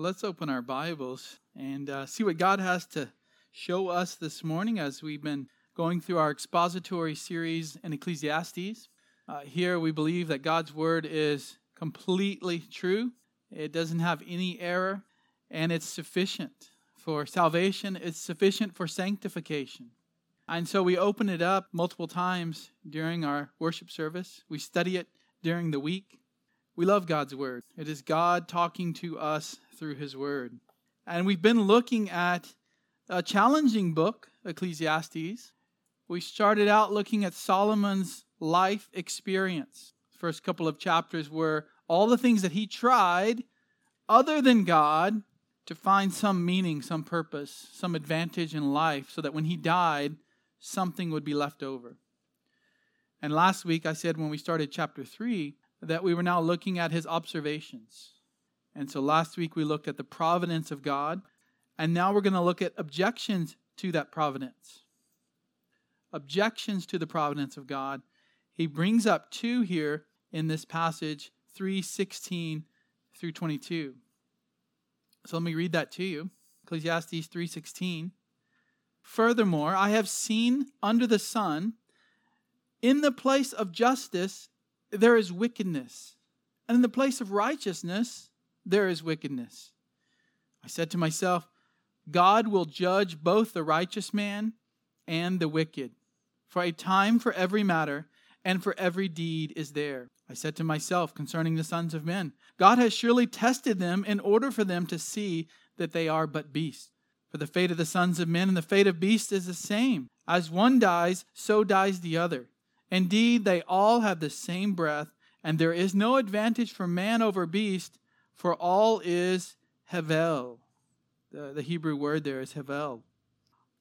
Well, let's open our Bibles and uh, see what God has to show us this morning as we've been going through our expository series in Ecclesiastes. Uh, here we believe that God's word is completely true, it doesn't have any error, and it's sufficient for salvation, it's sufficient for sanctification. And so we open it up multiple times during our worship service. We study it during the week. We love God's word. It is God talking to us through his word. And we've been looking at a challenging book, Ecclesiastes. We started out looking at Solomon's life experience. First couple of chapters were all the things that he tried other than God to find some meaning, some purpose, some advantage in life, so that when he died, something would be left over. And last week I said when we started chapter 3 that we were now looking at his observations. And so last week we looked at the providence of God, and now we're going to look at objections to that providence. Objections to the providence of God. He brings up two here in this passage, 316 through 22. So let me read that to you. Ecclesiastes 3:16. Furthermore, I have seen under the sun in the place of justice there is wickedness, and in the place of righteousness there is wickedness. I said to myself, God will judge both the righteous man and the wicked. For a time for every matter and for every deed is there. I said to myself concerning the sons of men, God has surely tested them in order for them to see that they are but beasts. For the fate of the sons of men and the fate of beasts is the same. As one dies, so dies the other. Indeed, they all have the same breath, and there is no advantage for man over beast, for all is Hevel. The, the Hebrew word there is Hevel.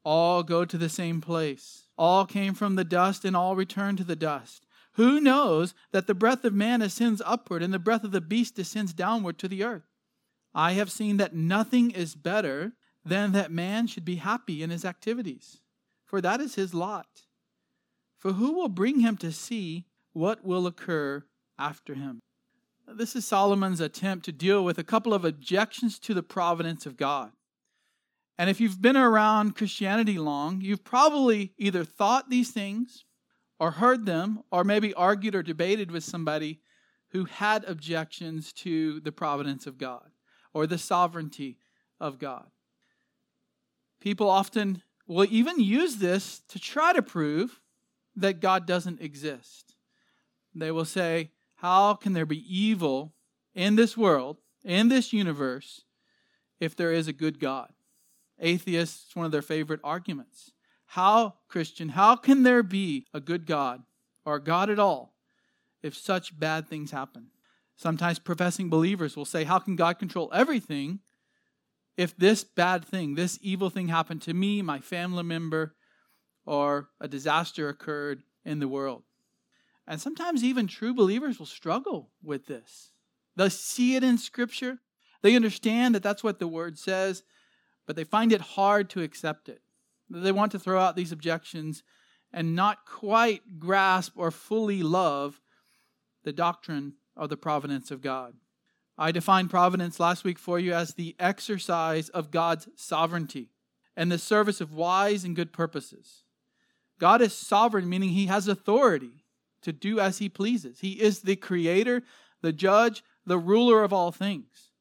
All go to the same place. All came from the dust, and all return to the dust. Who knows that the breath of man ascends upward, and the breath of the beast descends downward to the earth? I have seen that nothing is better than that man should be happy in his activities, for that is his lot. For who will bring him to see what will occur after him? This is Solomon's attempt to deal with a couple of objections to the providence of God. And if you've been around Christianity long, you've probably either thought these things or heard them or maybe argued or debated with somebody who had objections to the providence of God or the sovereignty of God. People often will even use this to try to prove that God doesn't exist. They will say, How can there be evil in this world, in this universe, if there is a good God? Atheists, one of their favorite arguments. How, Christian, how can there be a good God or God at all if such bad things happen? Sometimes professing believers will say, How can God control everything if this bad thing, this evil thing happened to me, my family member, or a disaster occurred in the world. And sometimes even true believers will struggle with this. They see it in Scripture, they understand that that's what the Word says, but they find it hard to accept it. They want to throw out these objections and not quite grasp or fully love the doctrine of the providence of God. I defined providence last week for you as the exercise of God's sovereignty and the service of wise and good purposes. God is sovereign, meaning he has authority to do as he pleases. He is the creator, the judge, the ruler of all things.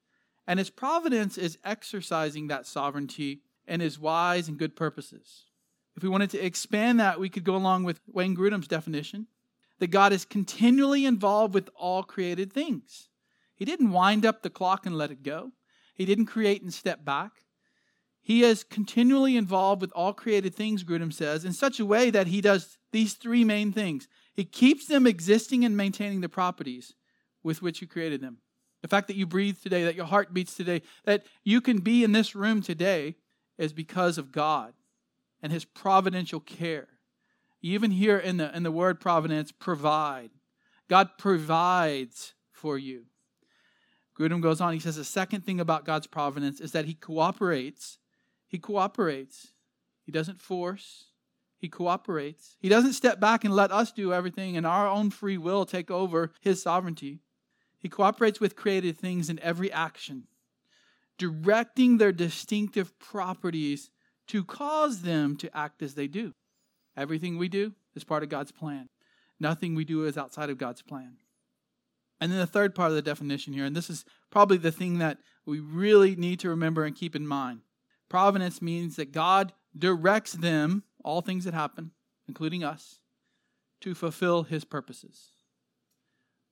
And his providence is exercising that sovereignty and his wise and good purposes. If we wanted to expand that, we could go along with Wayne Grudem's definition that God is continually involved with all created things. He didn't wind up the clock and let it go, He didn't create and step back. He is continually involved with all created things, Grudem says, in such a way that he does these three main things. He keeps them existing and maintaining the properties with which you created them. The fact that you breathe today, that your heart beats today, that you can be in this room today is because of God and his providential care. Even here in the, in the word providence, provide. God provides for you. Grudem goes on, he says the second thing about God's providence is that he cooperates he cooperates. He doesn't force. He cooperates. He doesn't step back and let us do everything and our own free will take over his sovereignty. He cooperates with created things in every action. directing their distinctive properties to cause them to act as they do. Everything we do is part of God's plan. Nothing we do is outside of God's plan. And then the third part of the definition here, and this is probably the thing that we really need to remember and keep in mind. Providence means that God directs them, all things that happen, including us, to fulfill his purposes.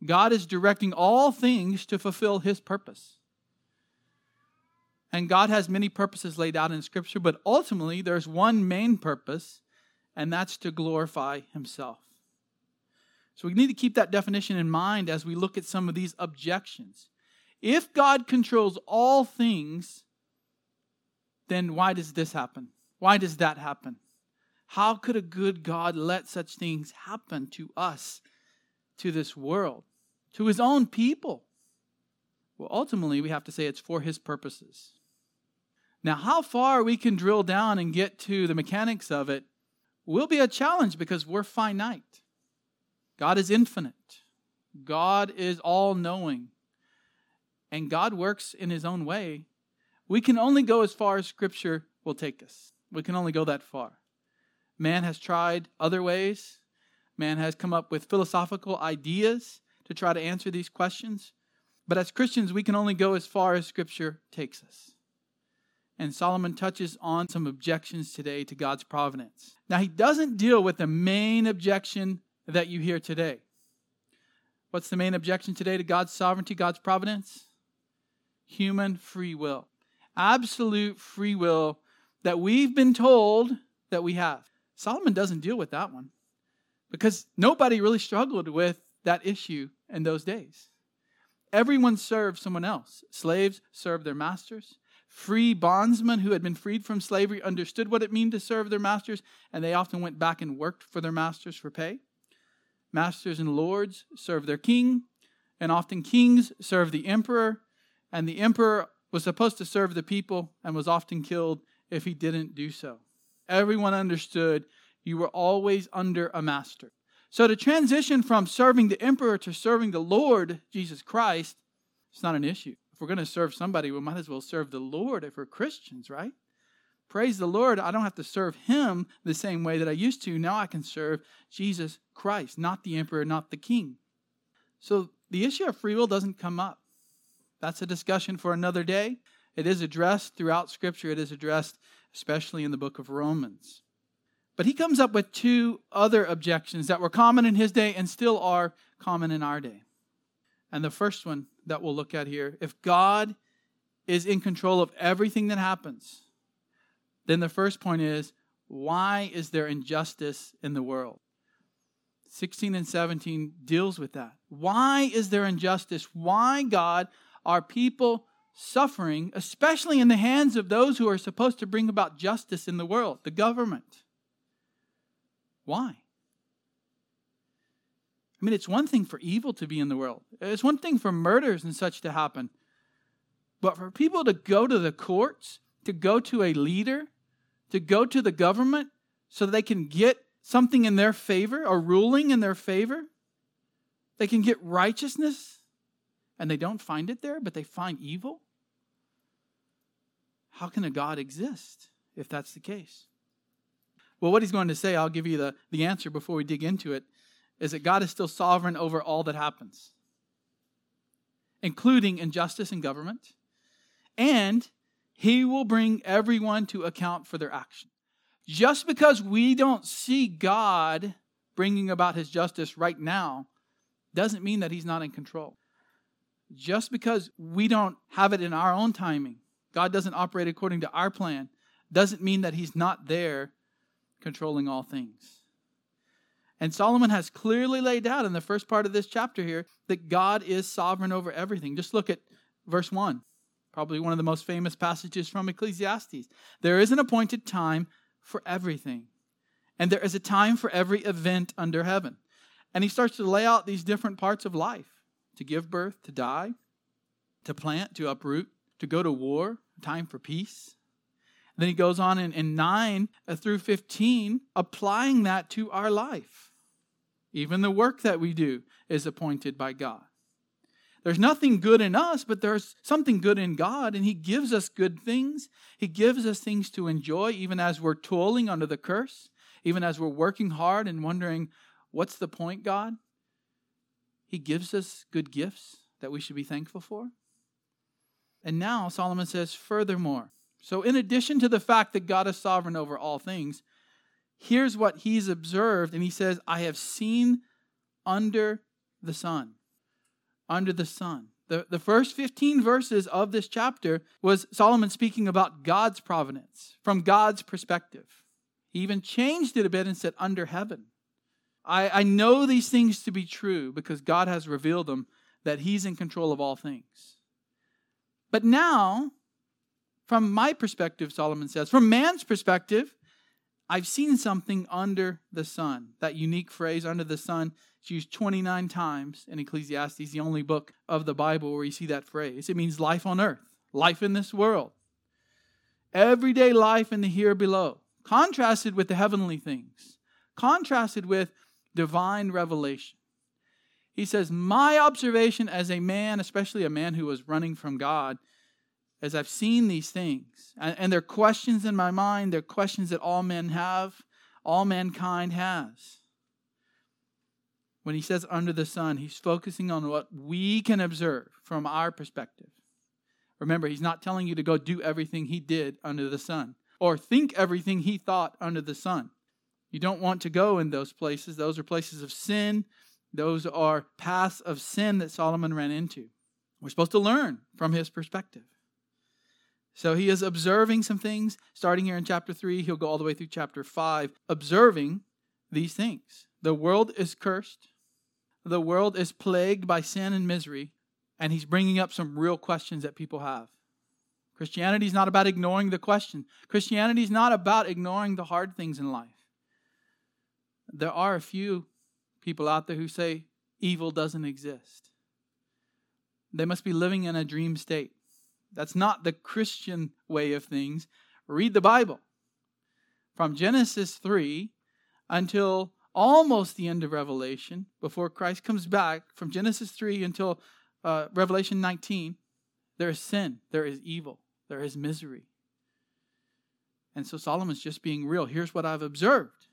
God is directing all things to fulfill his purpose. And God has many purposes laid out in Scripture, but ultimately there's one main purpose, and that's to glorify himself. So we need to keep that definition in mind as we look at some of these objections. If God controls all things, then why does this happen? Why does that happen? How could a good God let such things happen to us, to this world, to his own people? Well, ultimately, we have to say it's for his purposes. Now, how far we can drill down and get to the mechanics of it will be a challenge because we're finite. God is infinite, God is all knowing, and God works in his own way. We can only go as far as Scripture will take us. We can only go that far. Man has tried other ways. Man has come up with philosophical ideas to try to answer these questions. But as Christians, we can only go as far as Scripture takes us. And Solomon touches on some objections today to God's providence. Now, he doesn't deal with the main objection that you hear today. What's the main objection today to God's sovereignty, God's providence? Human free will. Absolute free will that we've been told that we have. Solomon doesn't deal with that one because nobody really struggled with that issue in those days. Everyone served someone else. Slaves served their masters. Free bondsmen who had been freed from slavery understood what it meant to serve their masters, and they often went back and worked for their masters for pay. Masters and lords served their king, and often kings served the emperor, and the emperor was supposed to serve the people and was often killed if he didn't do so. Everyone understood you were always under a master. So to transition from serving the emperor to serving the Lord Jesus Christ, it's not an issue. If we're going to serve somebody, we might as well serve the Lord if we're Christians, right? Praise the Lord, I don't have to serve him the same way that I used to. Now I can serve Jesus Christ, not the emperor, not the king. So the issue of free will doesn't come up. That's a discussion for another day. It is addressed throughout Scripture, it is addressed especially in the book of Romans. But he comes up with two other objections that were common in his day and still are common in our day. And the first one that we'll look at here if God is in control of everything that happens, then the first point is why is there injustice in the world? 16 and 17 deals with that. Why is there injustice? Why, God, are people suffering, especially in the hands of those who are supposed to bring about justice in the world, the government. Why? I mean, it's one thing for evil to be in the world, it's one thing for murders and such to happen. But for people to go to the courts, to go to a leader, to go to the government so they can get something in their favor, a ruling in their favor, they can get righteousness, and they don't find it there, but they find evil. How can a God exist if that's the case? Well, what he's going to say, I'll give you the, the answer before we dig into it, is that God is still sovereign over all that happens, including injustice in government, and he will bring everyone to account for their action. Just because we don't see God bringing about his justice right now doesn't mean that he's not in control. Just because we don't have it in our own timing God doesn't operate according to our plan, doesn't mean that He's not there controlling all things. And Solomon has clearly laid out in the first part of this chapter here that God is sovereign over everything. Just look at verse 1, probably one of the most famous passages from Ecclesiastes. There is an appointed time for everything, and there is a time for every event under heaven. And he starts to lay out these different parts of life to give birth, to die, to plant, to uproot, to go to war, time for peace. And Then he goes on in, in 9 uh, through 15, applying that to our life. Even the work that we do is appointed by God. There's nothing good in us, but there's something good in God, and He gives us good things. He gives us things to enjoy, even as we're toiling under the curse, even as we're working hard and wondering, what's the point, God? He gives us good gifts that we should be thankful for. And now Solomon says, furthermore. So, in addition to the fact that God is sovereign over all things, here's what he's observed. And he says, I have seen under the sun under the sun. The, the first 15 verses of this chapter was Solomon speaking about God's providence from God's perspective. He even changed it a bit and said, under heaven. I, I know these things to be true because God has revealed them, that He's in control of all things. But now, from my perspective, Solomon says, from man's perspective, I've seen something under the sun. That unique phrase, under the sun, is used 29 times in Ecclesiastes, the only book of the Bible where you see that phrase. It means life on earth, life in this world, everyday life in the here below, contrasted with the heavenly things, contrasted with divine revelation. He says, My observation as a man, especially a man who was running from God, as I've seen these things, and, they're questions in my mind, they're questions that all men have, all mankind has. When he says under the sun, he's focusing on what we can observe from our perspective. Remember, he's not telling you to go do everything he did under the sun or think everything he thought under the sun. You don't want to go in those places. Those are places of sin. Those are paths of sin that Solomon ran into. We're supposed to learn from his perspective. So he is observing some things. Starting here in chapter 3, he'll go all the way through chapter 5, observing these things. The world is cursed, the world is plagued by sin and misery, and he's bringing up some real questions that people have. Christianity is not about ignoring the question, Christianity is not about ignoring the hard things in life. There are a few people out there who say evil doesn't exist. They must be living in a dream state. That's not the Christian way of things. Read the Bible. From Genesis 3 until almost the end of Revelation, before Christ comes back, from Genesis 3 until uh, Revelation 19, there is sin, there is evil, there is misery. And so Solomon's just being real. Here's what I've observed.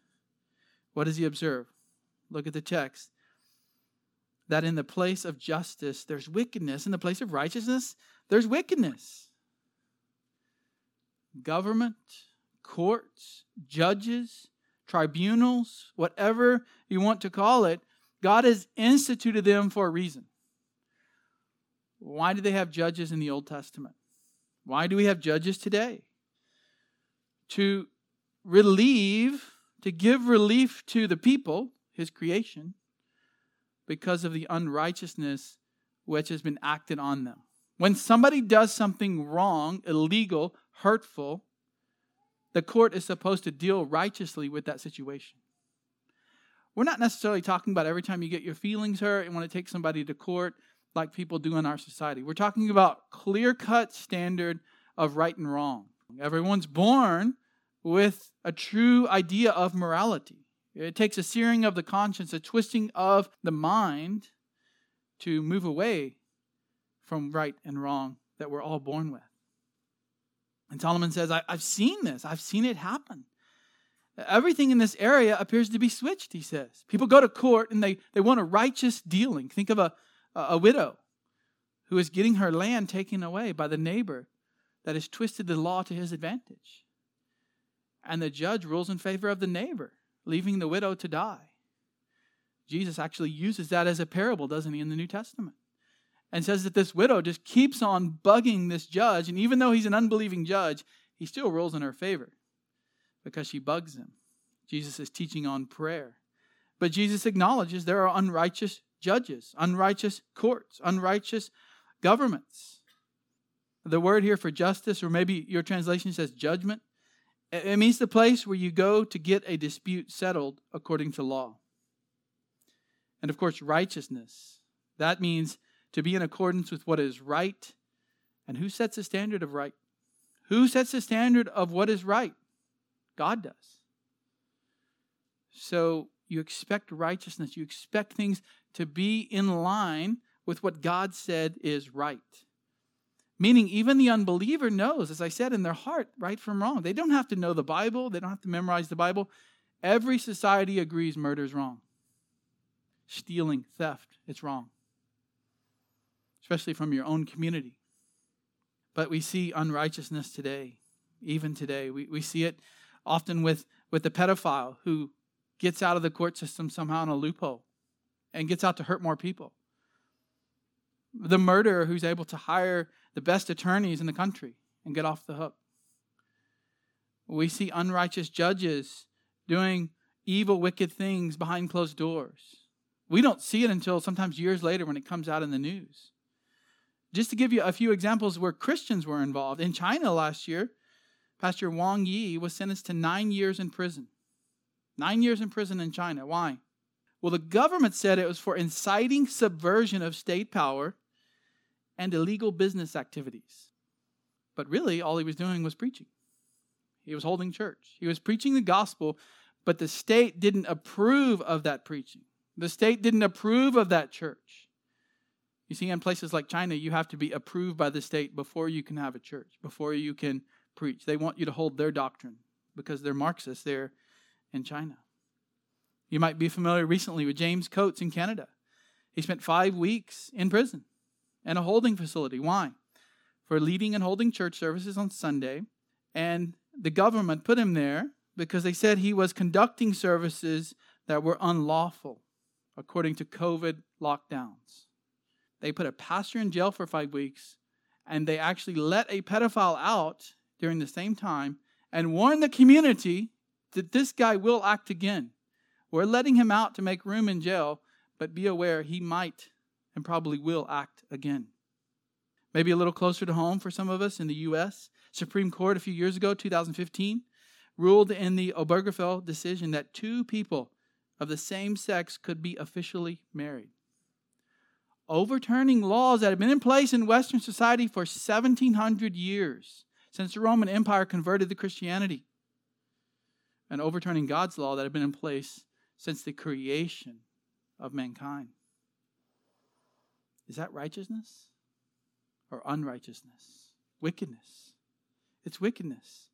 What does he observe? Look at the text. That in the place of justice, there's wickedness. In the place of righteousness, there's wickedness. Government, courts, judges, tribunals, whatever you want to call it, God has instituted them for a reason. Why do they have judges in the Old Testament? Why do we have judges today? To relieve, to give relief to the people, his creation, because of the unrighteousness which has been acted on them. When somebody does something wrong, illegal, hurtful, the court is supposed to deal righteously with that situation. We're not necessarily talking about every time you get your feelings hurt and want to take somebody to court like people do in our society. We're talking about clear-cut standard of right and wrong. Everyone's born with a true idea of morality. It takes a searing of the conscience, a twisting of the mind to move away from right and wrong that we're all born with. And Solomon says, I, have seen this, I've seen it happen. Everything in this area appears to be switched, he says. People go to court and they, they want a righteous dealing. Think of a, a widow who is getting her land taken away by the neighbor that has twisted the law to his advantage. And the judge rules in favor of the neighbor, leaving the widow to die. Jesus actually uses that as a parable, doesn't he, in the New Testament? and says that this widow just keeps on bugging this judge. And even though he's an unbelieving judge, he still rules in her favor because she bugs him. Jesus is teaching on prayer. But Jesus acknowledges there are unrighteous judges, unrighteous courts, unrighteous governments. The word here for justice, or maybe your translation says judgment, it means the place where you go to get a dispute settled according to law. And of course, righteousness. That means to be in accordance with what is right. And who sets the standard of right? Who sets the standard of what is right? God does. So you expect righteousness, you expect things to be in line with what God said is right. Meaning, even the unbeliever knows, as I said, in their heart, right from wrong. They don't have to know the Bible, they don't have to memorize the Bible. Every society agrees murder is wrong. Stealing, theft, it's wrong, especially from your own community. But we see unrighteousness today, even today. We, we see it often with, with the pedophile who gets out of the court system somehow in a loophole and gets out to hurt more people. The murderer who's able to hire the best attorneys in the country and get off the hook. We see unrighteous judges doing evil, wicked things behind closed doors. We don't see it until sometimes years later when it comes out in the news. Just to give you a few examples where Christians were involved. In China last year, Pastor Wang Yi was sentenced to nine years in prison. Nine years in prison in China. Why? Well, the government said it was for inciting subversion of state power and illegal business activities. But really, all he was doing was preaching. He was holding church. He was preaching the gospel, but the state didn't approve of that preaching. The state didn't approve of that church. You see, in places like China, you have to be approved by the state before you can have a church, before you can preach. They want you to hold their doctrine because they're Marxists there in China. You might be familiar recently with James Coates in Canada. He spent five weeks in prison and a holding facility. Why? For leading and holding church services on Sunday. And the government put him there because they said he was conducting services that were unlawful according to COVID lockdowns. They put a pastor in jail for five weeks and they actually let a pedophile out during the same time and warned the community that this guy will act again. We're letting him out to make room in jail, but be aware he might and probably will act again. Maybe a little closer to home for some of us in the U.S. Supreme Court a few years ago, 2015, ruled in the Obergefell decision that two people of the same sex could be officially married. Overturning laws that had been in place in Western society for 1700 years since the Roman Empire converted to Christianity, and overturning God's law that had been in place since the creation of mankind. Is that righteousness or unrighteousness? Wickedness. It's wickedness.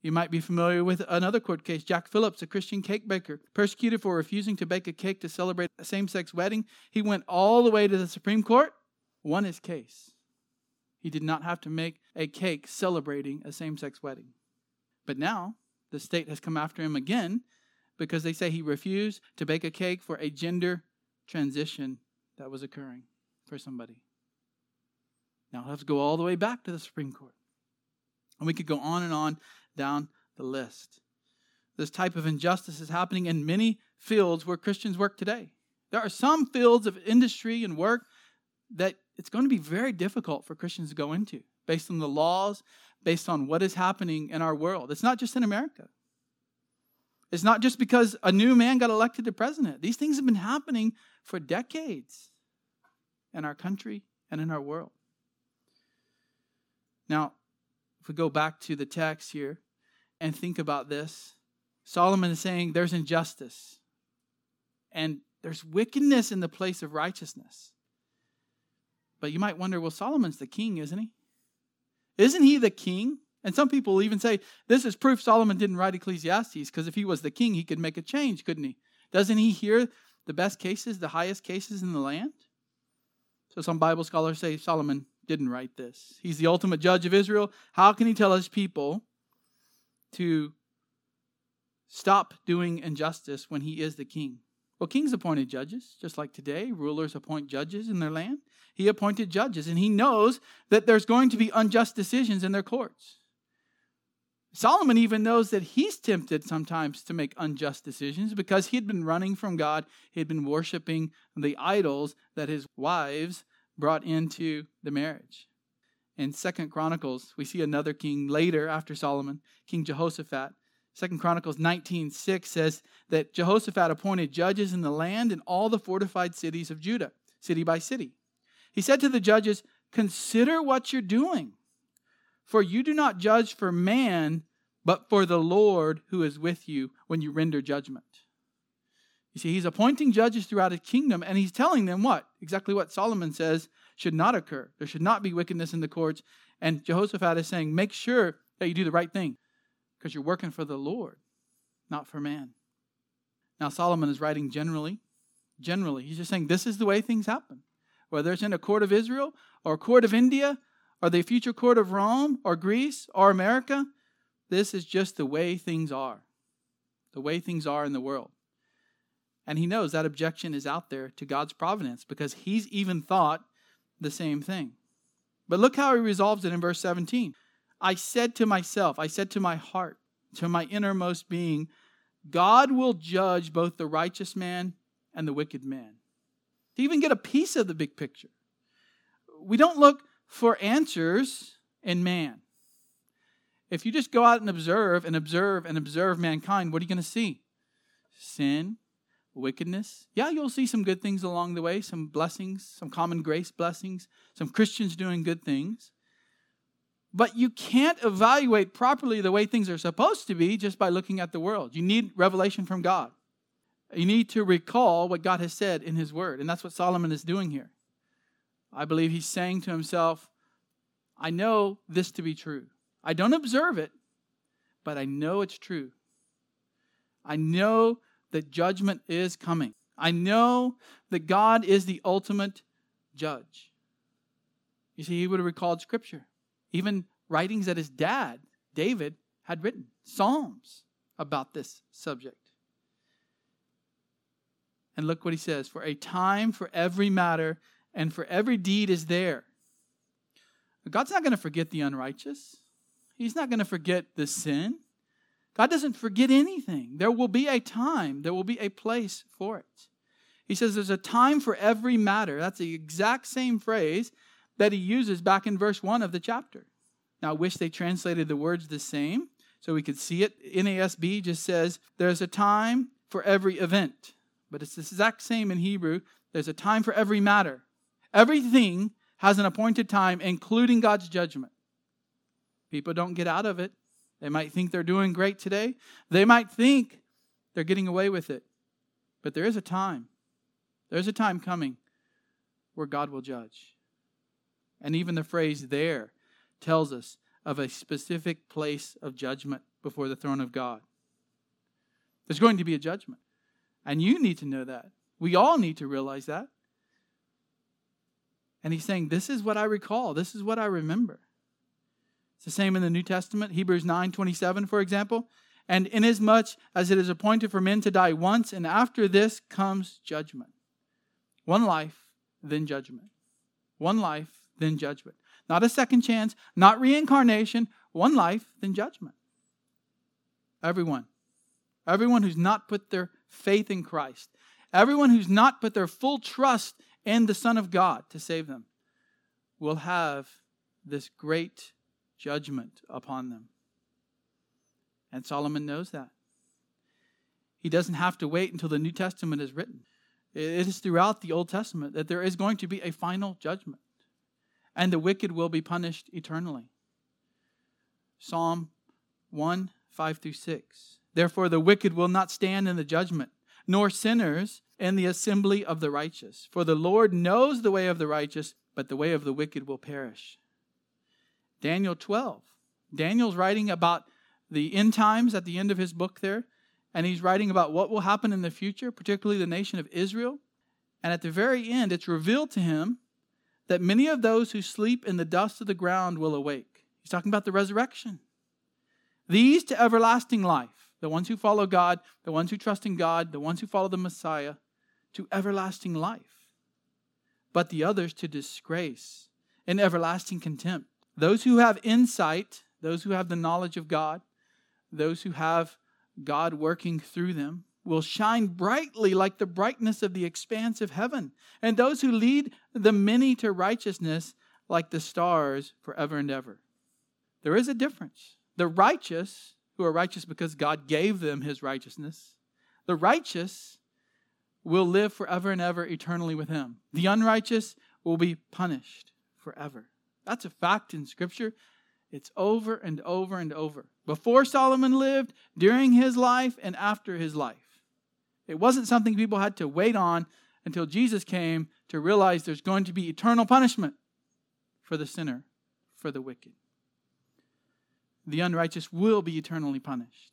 You might be familiar with another court case. Jack Phillips, a Christian cake baker, persecuted for refusing to bake a cake to celebrate a same sex wedding. He went all the way to the Supreme Court, won his case. He did not have to make a cake celebrating a same sex wedding. But now, the state has come after him again because they say he refused to bake a cake for a gender transition that was occurring for somebody. Now let's go all the way back to the Supreme Court. And we could go on and on down the list. This type of injustice is happening in many fields where Christians work today. There are some fields of industry and work that it's going to be very difficult for Christians to go into based on the laws, based on what is happening in our world. It's not just in America. It's not just because a new man got elected to president. These things have been happening for decades in our country and in our world. Now, if we go back to the text here and think about this, Solomon is saying there's injustice and there's wickedness in the place of righteousness. But you might wonder well, Solomon's the king, isn't he? Isn't he the king? And some people even say this is proof Solomon didn't write Ecclesiastes because if he was the king, he could make a change, couldn't he? Doesn't he hear the best cases, the highest cases in the land? So some Bible scholars say Solomon didn't write this. He's the ultimate judge of Israel. How can he tell his people to stop doing injustice when he is the king? Well, kings appointed judges, just like today, rulers appoint judges in their land. He appointed judges, and he knows that there's going to be unjust decisions in their courts. Solomon even knows that he's tempted sometimes to make unjust decisions because he had been running from God. He had been worshiping the idols that his wives brought into the marriage. In Second Chronicles, we see another king later after Solomon, King Jehoshaphat. Second Chronicles 19:6 says that Jehoshaphat appointed judges in the land and all the fortified cities of Judah, city by city. He said to the judges, "Consider what you're doing, for you do not judge for man, but for the Lord who is with you when you render judgment." You see, he's appointing judges throughout his kingdom, and he's telling them what? Exactly what Solomon says should not occur. There should not be wickedness in the courts. And Jehoshaphat is saying, make sure that you do the right thing because you're working for the Lord, not for man. Now, Solomon is writing generally. Generally, he's just saying this is the way things happen. Whether it's in a court of Israel or a court of India or the future court of Rome or Greece or America, this is just the way things are. The way things are in the world. And he knows that objection is out there to God's providence because he's even thought the same thing. But look how he resolves it in verse 17. I said to myself, I said to my heart, to my innermost being, God will judge both the righteous man and the wicked man. To even get a piece of the big picture, we don't look for answers in man. If you just go out and observe and observe and observe mankind, what are you going to see? Sin, wickedness. Yeah, you'll see some good things along the way, some blessings, some common grace blessings, some Christians doing good things. But you can't evaluate properly the way things are supposed to be just by looking at the world. You need revelation from God. You need to recall what God has said in His Word. And that's what Solomon is doing here. I believe he's saying to himself, I know this to be true. I don't observe it, but I know it's true. I know that judgment is coming. I know that God is the ultimate judge. You see, he would have recalled scripture, even writings that his dad, David, had written, Psalms about this subject. And look what he says For a time for every matter and for every deed is there. God's not going to forget the unrighteous, He's not going to forget the sin. God doesn't forget anything. There will be a time, there will be a place for it. He says there's a time for every matter. That's the exact same phrase that he uses back in verse 1 of the chapter. Now, I wish they translated the words the same so we could see it. NASB just says there's a time for every event, but it's the exact same in Hebrew. There's a time for every matter. Everything has an appointed time, including God's judgment. People don't get out of it. They might think they're doing great today. They might think they're getting away with it. But there is a time. There's a time coming where God will judge. And even the phrase there tells us of a specific place of judgment before the throne of God. There's going to be a judgment. And you need to know that. We all need to realize that. And he's saying, This is what I recall. This is what I remember. It's the same in the New Testament, Hebrews 9 27, for example. And inasmuch as it is appointed for men to die once, and after this comes judgment. One life, then judgment. One life, then judgment. Not a second chance, not reincarnation. One life, then judgment. Everyone. Everyone who's not put their faith in Christ. Everyone who's not put their full trust in the Son of God to save them will have this great judgment upon them. And Solomon knows that. He doesn't have to wait until the New Testament is written. It is throughout the Old Testament that there is going to be a final judgment, and the wicked will be punished eternally. Psalm 1 5 through 6. Therefore, the wicked will not stand in the judgment, nor sinners in the assembly of the righteous. For the Lord knows the way of the righteous, but the way of the wicked will perish. Daniel 12. Daniel's writing about the end times at the end of his book there, and he's writing about what will happen in the future, particularly the nation of Israel. And at the very end, it's revealed to him that many of those who sleep in the dust of the ground will awake. He's talking about the resurrection. These to everlasting life, the ones who follow God, the ones who trust in God, the ones who follow the Messiah, to everlasting life. But the others to disgrace and everlasting contempt. Those who have insight, those who have the knowledge of God, those who have God working through them, will shine brightly like the brightness of the expanse of heaven. And those who lead the many to righteousness like the stars forever and ever. There is a difference. The righteous, who are righteous because God gave them his righteousness, the righteous will live forever and ever eternally with him. The unrighteous will be punished forever. That's a fact in Scripture. It's over and over and over. Before Solomon lived, during his life, and after his life. It wasn't something people had to wait on until Jesus came to realize there's going to be eternal punishment for the sinner, for the wicked. The unrighteous will be eternally punished.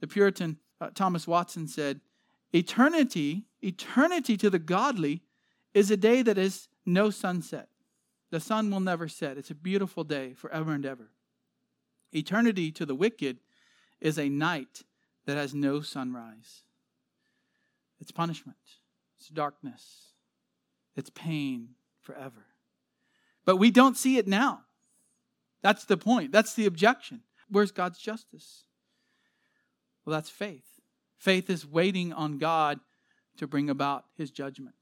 The Puritan uh, Thomas Watson said, Eternity, eternity to the godly is a day that is no sunset. The sun will never set. It's a beautiful day forever and ever. Eternity to the wicked is a night that has no sunrise. It's punishment, it's darkness, it's pain forever. But we don't see it now. That's the point. That's the objection. Where's God's justice? Well, that's faith. Faith is waiting on God to bring about his judgment.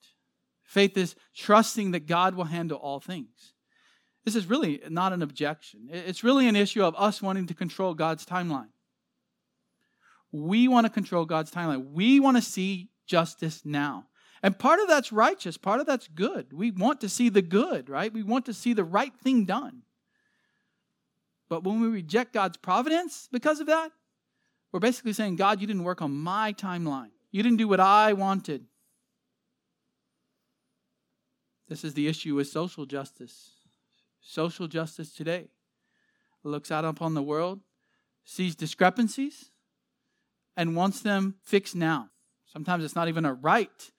Faith is trusting that God will handle all things. This is really not an objection. It's really an issue of us wanting to control God's timeline. We want to control God's timeline. We want to see justice now. And part of that's righteous, part of that's good. We want to see the good, right? We want to see the right thing done. But when we reject God's providence because of that, we're basically saying, God, you didn't work on my timeline. You didn't do what I wanted. This is the issue with social justice. Social justice today looks out upon the world, sees discrepancies, and wants them fixed now. Sometimes it's not even a right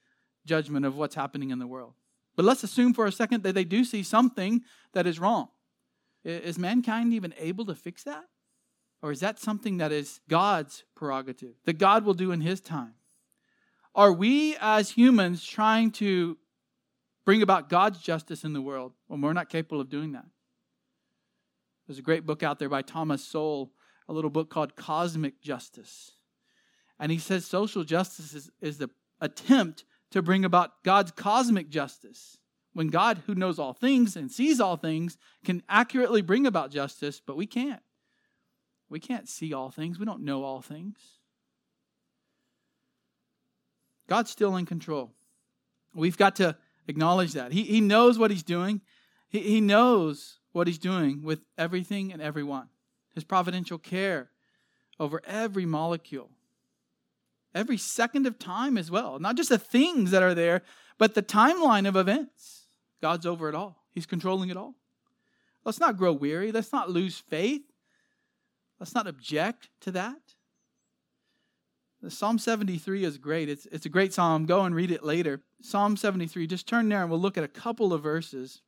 judgment of what's happening in the world. But let's assume for a second that they do see something that is wrong. Is mankind even able to fix that? Or is that something that is God's prerogative, that God will do in His time? Are we as humans trying to bring about God's justice in the world when we're not capable of doing that? There's a great book out there by Thomas Sowell, a little book called Cosmic Justice. And he says social justice is, is the attempt to bring about God's cosmic justice. When God, who knows all things and sees all things, can accurately bring about justice, but we can't. We can't see all things, we don't know all things. God's still in control. We've got to acknowledge that. He, he knows what He's doing, he, he knows what He's doing with everything and everyone. His providential care over every molecule, every second of time as well. Not just the things that are there, but the timeline of events. God's over it all, He's controlling it all. Let's not grow weary, let's not lose faith. Let's not object to that. Psalm 73 is great. It's, it's a great psalm. Go and read it later. Psalm 73, just turn there and we'll look at a couple of verses.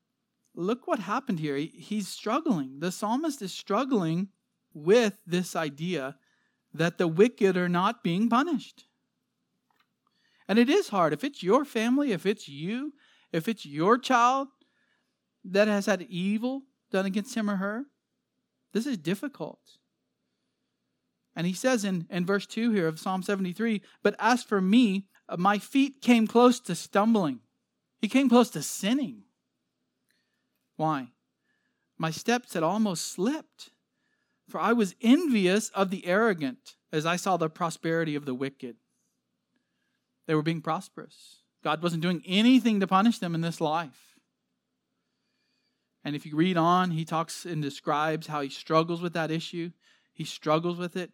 Look what happened here. He, he's struggling. The psalmist is struggling with this idea that the wicked are not being punished. And it is hard. If it's your family, if it's you, if it's your child that has had evil done against him or her, this is difficult. And he says in, in verse 2 here of Psalm 73 But as for me, uh, my feet came close to stumbling. He came close to sinning. Why? My steps had almost slipped. For I was envious of the arrogant as I saw the prosperity of the wicked. They were being prosperous. God wasn't doing anything to punish them in this life. And if you read on, he talks and describes how he struggles with that issue. He struggles with it.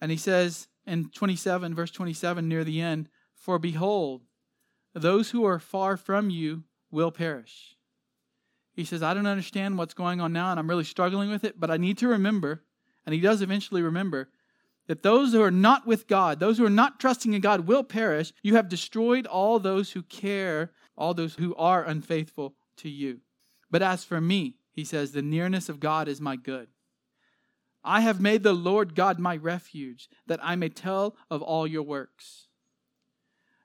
And he says in 27, verse 27, near the end, For behold, those who are far from you will perish. He says, I don't understand what's going on now, and I'm really struggling with it, but I need to remember, and he does eventually remember, that those who are not with God, those who are not trusting in God, will perish. You have destroyed all those who care, all those who are unfaithful to you. But as for me, he says, the nearness of God is my good. I have made the Lord God my refuge, that I may tell of all your works.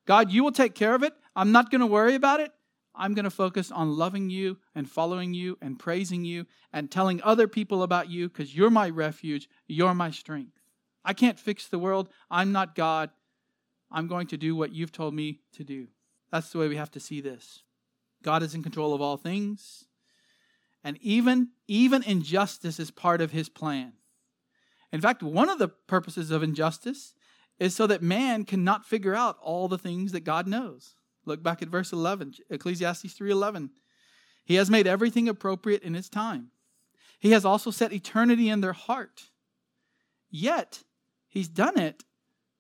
God, you will take care of it. I'm not going to worry about it. I'm going to focus on loving you and following you and praising you and telling other people about you because you're my refuge. You're my strength. I can't fix the world. I'm not God. I'm going to do what you've told me to do. That's the way we have to see this. God is in control of all things. And even, even injustice is part of his plan. In fact, one of the purposes of injustice is so that man cannot figure out all the things that God knows. Look back at verse 11, Ecclesiastes 3:11. He has made everything appropriate in its time. He has also set eternity in their heart. Yet, he's done it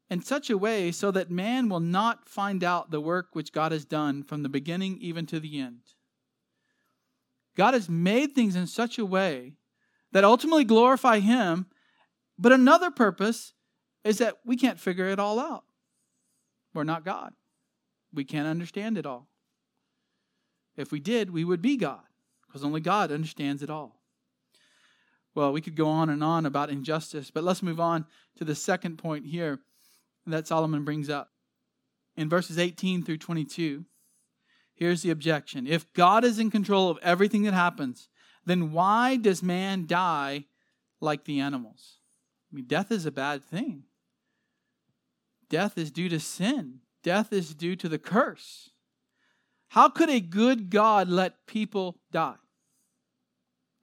in such a way so that man will not find out the work which God has done from the beginning even to the end. God has made things in such a way that ultimately glorify Him, but another purpose is that we can't figure it all out. We're not God. We can't understand it all. If we did, we would be God, because only God understands it all. Well, we could go on and on about injustice, but let's move on to the second point here that Solomon brings up. In verses 18 through 22, here's the objection If God is in control of everything that happens, then why does man die like the animals? I mean, death is a bad thing. Death is due to sin, death is due to the curse. How could a good God let people die?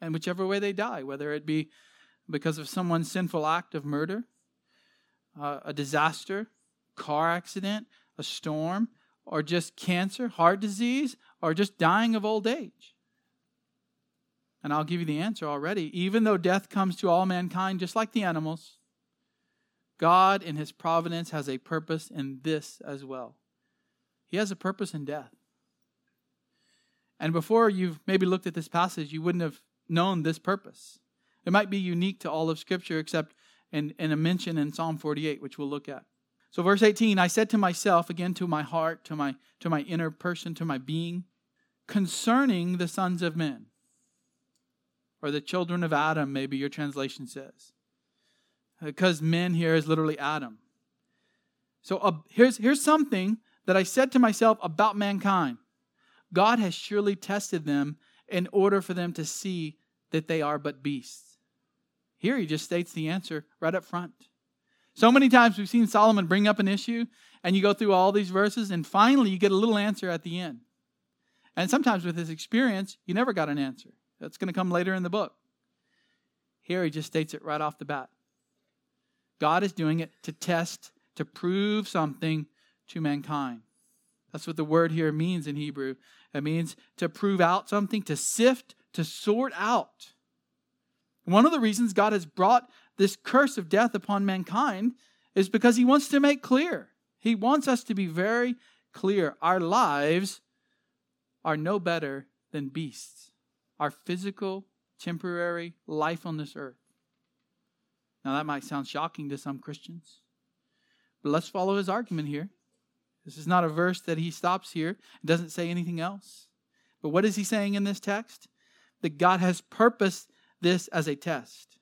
And whichever way they die, whether it be because of someone's sinful act of murder, uh, a disaster, car accident, a storm, or just cancer, heart disease, or just dying of old age. And I'll give you the answer already. Even though death comes to all mankind, just like the animals, God in His providence has a purpose in this as well. He has a purpose in death. And before you've maybe looked at this passage, you wouldn't have known this purpose. It might be unique to all of Scripture, except in, in a mention in Psalm 48, which we'll look at. So, verse 18 I said to myself, again to my heart, to my, to my inner person, to my being, concerning the sons of men, or the children of Adam, maybe your translation says. Because men here is literally Adam. So, uh, here's, here's something that I said to myself about mankind. God has surely tested them in order for them to see that they are but beasts. Here he just states the answer right up front. So many times we've seen Solomon bring up an issue, and you go through all these verses, and finally you get a little answer at the end. And sometimes with his experience, you never got an answer. That's going to come later in the book. Here he just states it right off the bat. God is doing it to test, to prove something to mankind. That's what the word here means in Hebrew. It means to prove out something, to sift, to sort out. One of the reasons God has brought this curse of death upon mankind is because He wants to make clear. He wants us to be very clear. Our lives are no better than beasts. Our physical, temporary life on this earth. Now, that might sound shocking to some Christians, but let's follow his argument here. This is not a verse that he stops here. It doesn't say anything else. But what is he saying in this text? That God has purposed this as a test.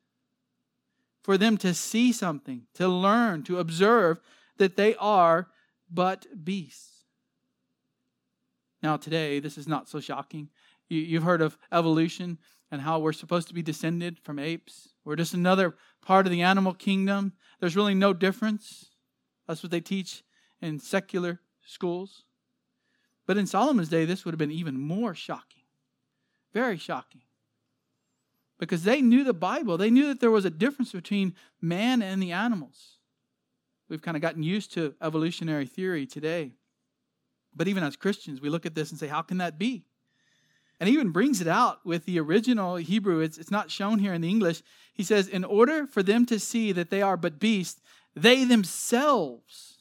For them to see something, to learn, to observe that they are but beasts. Now, today, this is not so shocking. You, have heard of evolution and how we're supposed to be descended from apes. We're just another part of the animal kingdom. There's really no difference. That's what they teach in secular schools. But in Solomon's day, this would have been even more shocking. Very shocking. Because they knew the Bible, they knew that there was a difference between man and the animals. We've kind of gotten used to evolutionary theory today. But even as Christians, we look at this and say, how can that be? And he even brings it out with the original Hebrew. It's, it's not shown here in the English. He says, In order for them to see that they are but beasts, they themselves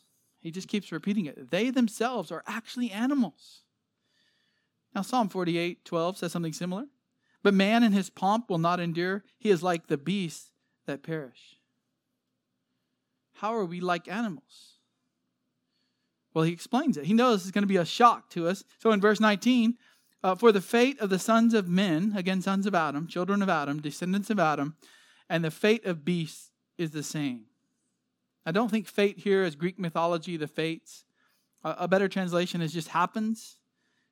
he just keeps repeating it. They themselves are actually animals. Now, Psalm 48 12 says something similar. But man in his pomp will not endure. He is like the beasts that perish. How are we like animals? Well, he explains it. He knows it's going to be a shock to us. So in verse 19, uh, for the fate of the sons of men, again, sons of Adam, children of Adam, descendants of Adam, and the fate of beasts is the same. I don't think fate here is Greek mythology, the fates. A better translation is just happens.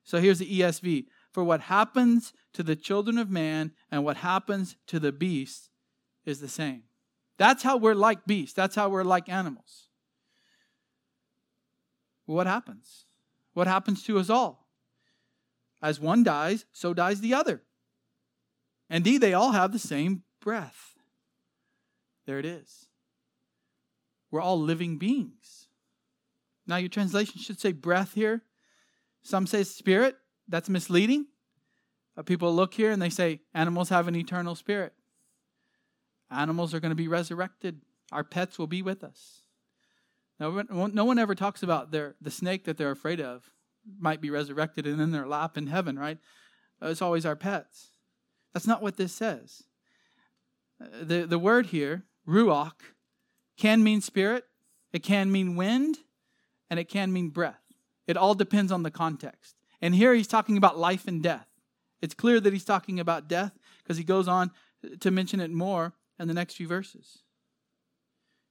So here's the ESV. For what happens to the children of man and what happens to the beasts is the same. That's how we're like beasts. That's how we're like animals. What happens? What happens to us all? As one dies, so dies the other. Indeed, they all have the same breath. There it is. We're all living beings. Now, your translation should say breath here. Some say spirit. That's misleading. Uh, people look here and they say animals have an eternal spirit. Animals are going to be resurrected. Our pets will be with us. Now, no one ever talks about their, the snake that they're afraid of might be resurrected and in their lap in heaven, right? Uh, it's always our pets. That's not what this says. Uh, the, the word here, ruach, can mean spirit, it can mean wind, and it can mean breath. It all depends on the context. And here he's talking about life and death. It's clear that he's talking about death because he goes on to mention it more in the next few verses.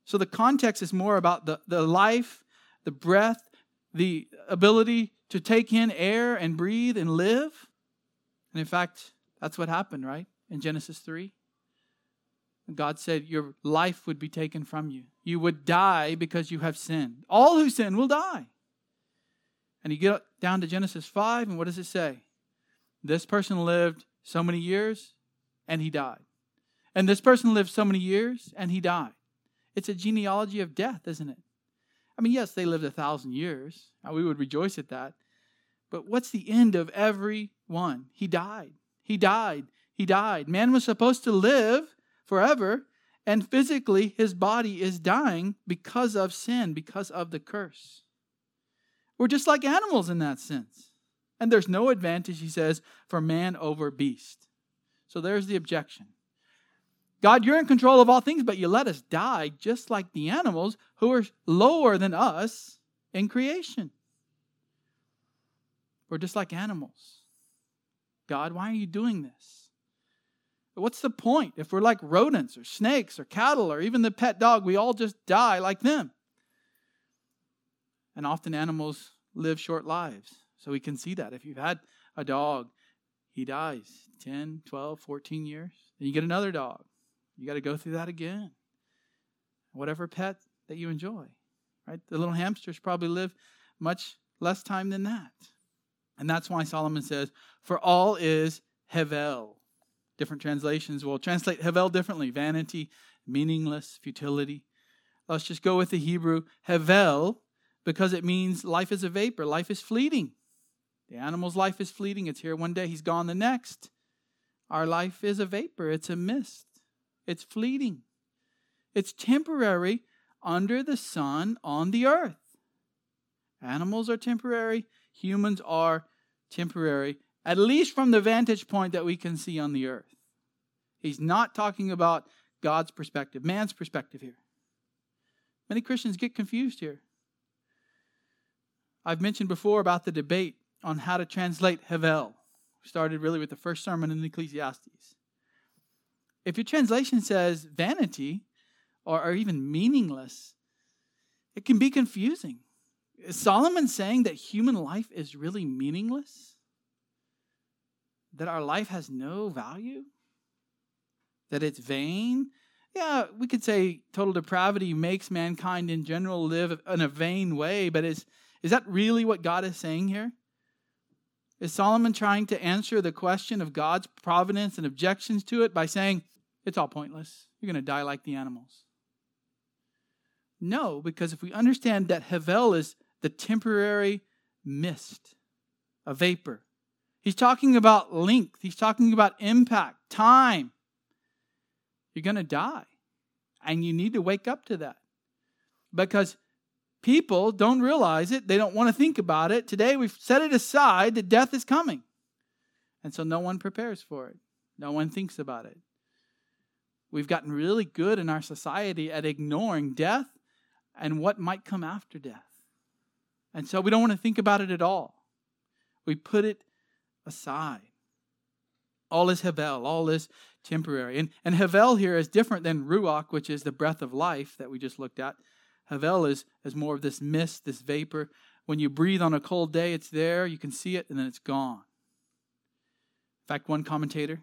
So the context is more about the, the life, the breath, the ability to take in air and breathe and live. And in fact, that's what happened, right? In Genesis 3. God said, Your life would be taken from you. You would die because you have sinned. All who sin will die. And you get down to Genesis 5, and what does it say? This person lived so many years, and he died. And this person lived so many years, and he died. It's a genealogy of death, isn't it? I mean, yes, they lived a thousand years. And we would rejoice at that. But what's the end of every one? He died. He died. He died. Man was supposed to live forever, and physically his body is dying because of sin, because of the curse. We're just like animals in that sense. And there's no advantage, he says, for man over beast. So there's the objection. God, you're in control of all things, but you let us die just like the animals who are lower than us in creation. We're just like animals. God, why are you doing this? What's the point? If we're like rodents or snakes or cattle or even the pet dog, we all just die like them. And often animals live short lives. So we can see that. If you've had a dog, he dies 10, 12, 14 years. Then you get another dog. You got to go through that again. Whatever pet that you enjoy, right? The little hamsters probably live much less time than that. And that's why Solomon says, For all is Hevel. Different translations will translate Hevel differently vanity, meaningless, futility. Let's just go with the Hebrew Hevel because it means life is a vapor, life is fleeting. The animal's life is fleeting. It's here one day, he's gone the next. Our life is a vapor, it's a mist, it's fleeting, it's temporary under the sun on the earth. Animals are temporary, humans are temporary, at least from the vantage point that we can see on the earth. He's not talking about God's perspective, man's perspective here. Many Christians get confused here. I've mentioned before about the debate on how to translate Hevel. We started really with the first sermon in Ecclesiastes. If your translation says vanity or, or even meaningless, it can be confusing. Is Solomon saying that human life is really meaningless? That our life has no value? That it's vain? Yeah, we could say total depravity makes mankind in general live in a vain way, but is, is that really what God is saying here? Is Solomon trying to answer the question of God's providence and objections to it by saying, it's all pointless? You're going to die like the animals. No, because if we understand that Hevel is the temporary mist, a vapor. He's talking about length, he's talking about impact, time. You're going to die. And you need to wake up to that. Because people don't realize it, they don't want to think about it. Today we've set it aside that death is coming. And so no one prepares for it, no one thinks about it. We've gotten really good in our society at ignoring death and what might come after death. And so we don't want to think about it at all. We put it aside. All is Hevel, all is temporary. And, and Hevel here is different than Ruach, which is the breath of life that we just looked at. Hevel is, is more of this mist, this vapor. When you breathe on a cold day, it's there, you can see it, and then it's gone. In fact, one commentator,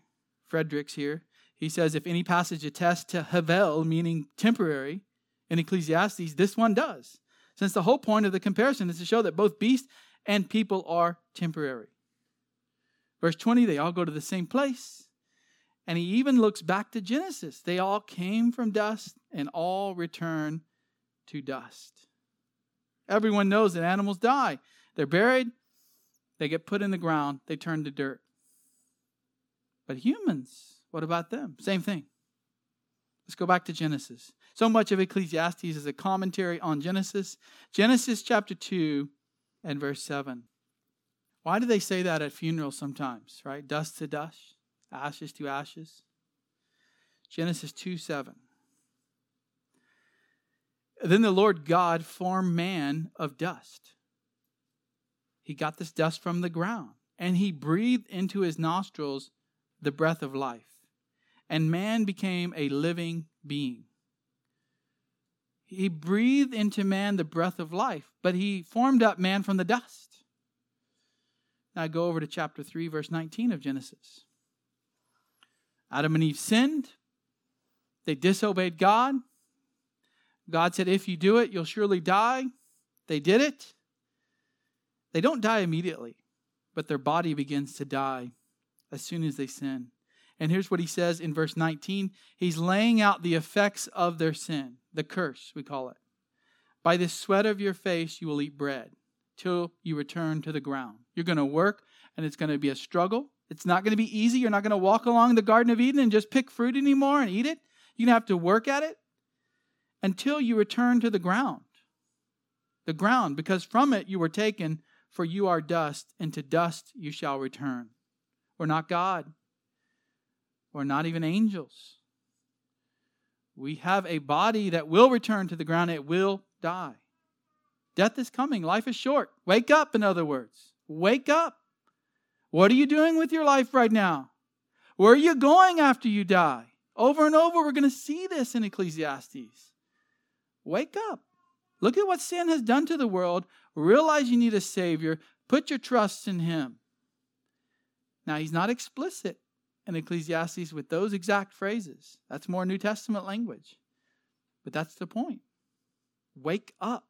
Fredericks here, he says if any passage attests to Hevel, meaning temporary, in Ecclesiastes, this one does since the whole point of the comparison is to show that both beast and people are temporary. Verse 20, they all go to the same place. And he even looks back to Genesis. They all came from dust and all return to dust. Everyone knows that animals die. They're buried, they get put in the ground, they turn to dirt. But humans, what about them? Same thing. Let's go back to Genesis. So much of Ecclesiastes is a commentary on Genesis. Genesis chapter 2 and verse 7. Why do they say that at funerals sometimes, right? Dust to dust, ashes to ashes. Genesis 2 7. Then the Lord God formed man of dust. He got this dust from the ground, and he breathed into his nostrils the breath of life, and man became a living being. He breathed into man the breath of life, but he formed up man from the dust. Now go over to chapter 3, verse 19 of Genesis. Adam and Eve sinned. They disobeyed God. God said, If you do it, you'll surely die. They did it. They don't die immediately, but their body begins to die as soon as they sin. And here's what he says in verse 19 He's laying out the effects of their sin, the curse, we call it. By the sweat of your face, you will eat bread till you return to the ground. You're going to work, and it's going to be a struggle. It's not going to be easy. You're not going to walk along the Garden of Eden and just pick fruit anymore and eat it. You're going to have to work at it until you return to the ground. The ground, because from it you were taken, for you are dust, and to dust you shall return. We're not God. We're not even angels. We have a body that will return to the ground, it will die. Death is coming. Life is short. Wake up, in other words. Wake up. What are you doing with your life right now? Where are you going after you die? Over and over, we're going to see this in Ecclesiastes. Wake up. Look at what sin has done to the world. Realize you need a Savior. Put your trust in Him. Now, He's not explicit in Ecclesiastes with those exact phrases. That's more New Testament language. But that's the point. Wake up.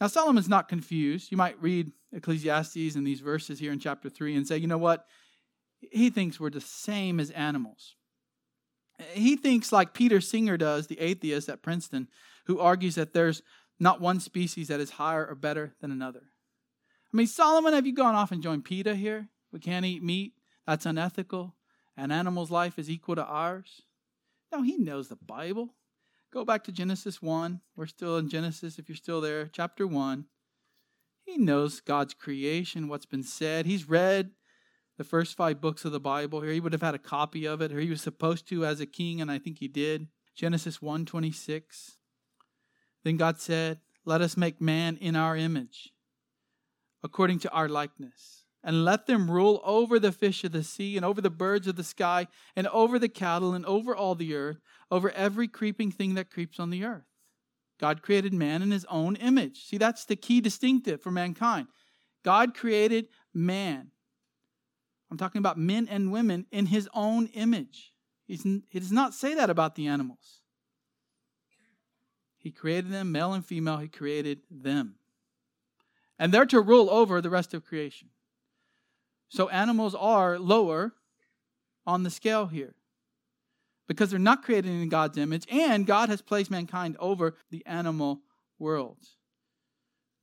Now, Solomon's not confused. You might read Ecclesiastes and these verses here in chapter 3 and say, you know what? He thinks we're the same as animals. He thinks, like Peter Singer does, the atheist at Princeton, who argues that there's not one species that is higher or better than another. I mean, Solomon, have you gone off and joined PETA here? We can't eat meat. That's unethical. An animal's life is equal to ours. No, he knows the Bible. Go back to Genesis 1. We're still in Genesis if you're still there, chapter 1. He knows God's creation, what's been said. He's read the first five books of the Bible here. He would have had a copy of it, or he was supposed to as a king, and I think he did. Genesis 1:26. Then God said, Let us make man in our image, according to our likeness and let them rule over the fish of the sea and over the birds of the sky and over the cattle and over all the earth, over every creeping thing that creeps on the earth. God created man in his own image. See, that's the key distinctive for mankind. God created man. I'm talking about men and women in his own image. He's, he does not say that about the animals. He created them, male and female, he created them. And they're to rule over the rest of creation. So animals are lower on the scale here because they're not created in God's image, and God has placed mankind over the animal world.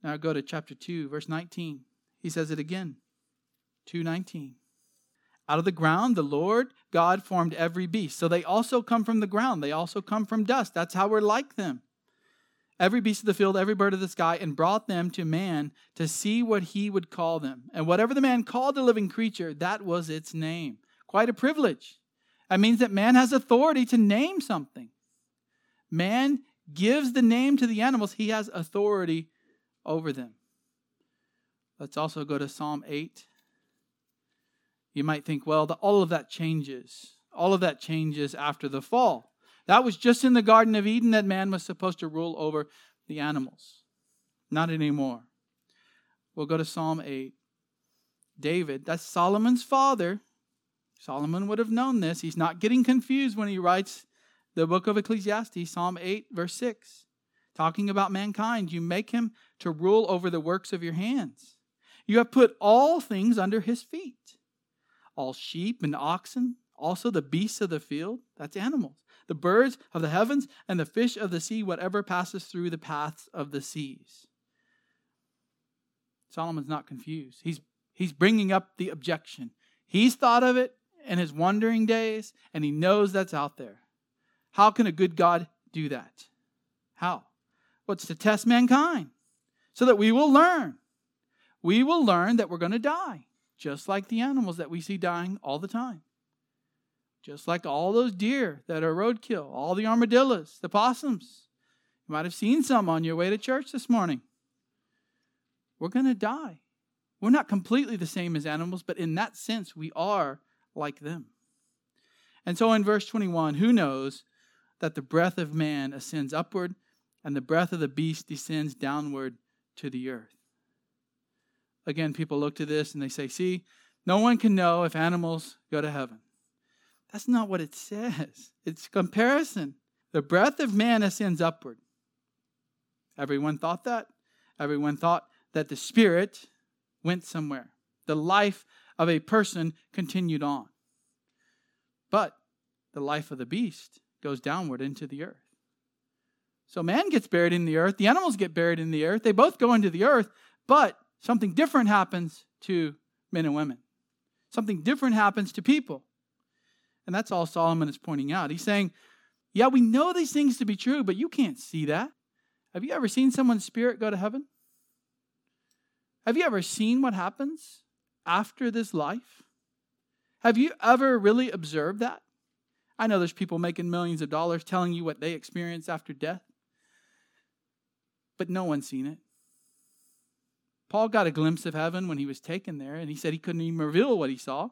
Now go to chapter 2, verse 19. He says it again. 219. Out of the ground, the Lord God formed every beast. So they also come from the ground. They also come from dust. That's how we're like them every beast of the field, every bird of the sky, and brought them to man to see what he would call them. And whatever the man called the living creature, that was its name. Quite a privilege. That means that man has authority to name something. Man gives the name to the animals, he has authority over them. Let's also go to Psalm 8. You might think, well, the, all of that changes. All of that changes after the fall. That was just in the Garden of Eden that man was supposed to rule over the animals. Not anymore. We'll go to Psalm 8. David, that's Solomon's father. Solomon would have known this. He's not getting confused when he writes the book of Ecclesiastes, Psalm 8, verse 6. Talking about mankind, you make him to rule over the works of your hands. You have put all things under his feet all sheep and oxen, also the beasts of the field, that's animals, the birds of the heavens, and the fish of the sea, whatever passes through the paths of the seas. Solomon's not confused. He's, he's bringing up the objection. He's thought of it in his wandering days, and he knows that's out there. How can a good God do that? How? What's well, to test mankind so that we will learn. We will learn that we're going to die, just like the animals that we see dying all the time. Just like all those deer that are roadkill, all the armadillos, the possums. You might have seen some on your way to church this morning. We're going to die. We're not completely the same as animals, but in that sense, we are like them. And so in verse 21, who knows that the breath of man ascends upward and the breath of the beast descends downward to the earth? Again, people look to this and they say, see, no one can know if animals go to heaven. That's not what it says. It's comparison. The breath of man ascends upward. Everyone thought that. Everyone thought that the spirit went somewhere. The life of a person continued on. But the life of the beast goes downward into the earth. So man gets buried in the earth, the animals get buried in the earth, they both go into the earth, but something different happens to men and women. Something different happens to people. And that's all Solomon is pointing out. He's saying, Yeah, we know these things to be true, but you can't see that. Have you ever seen someone's spirit go to heaven? Have you ever seen what happens after this life? Have you ever really observed that? I know there's people making millions of dollars telling you what they experience after death, but no one's seen it. Paul got a glimpse of heaven when he was taken there, and he said he couldn't even reveal what he saw.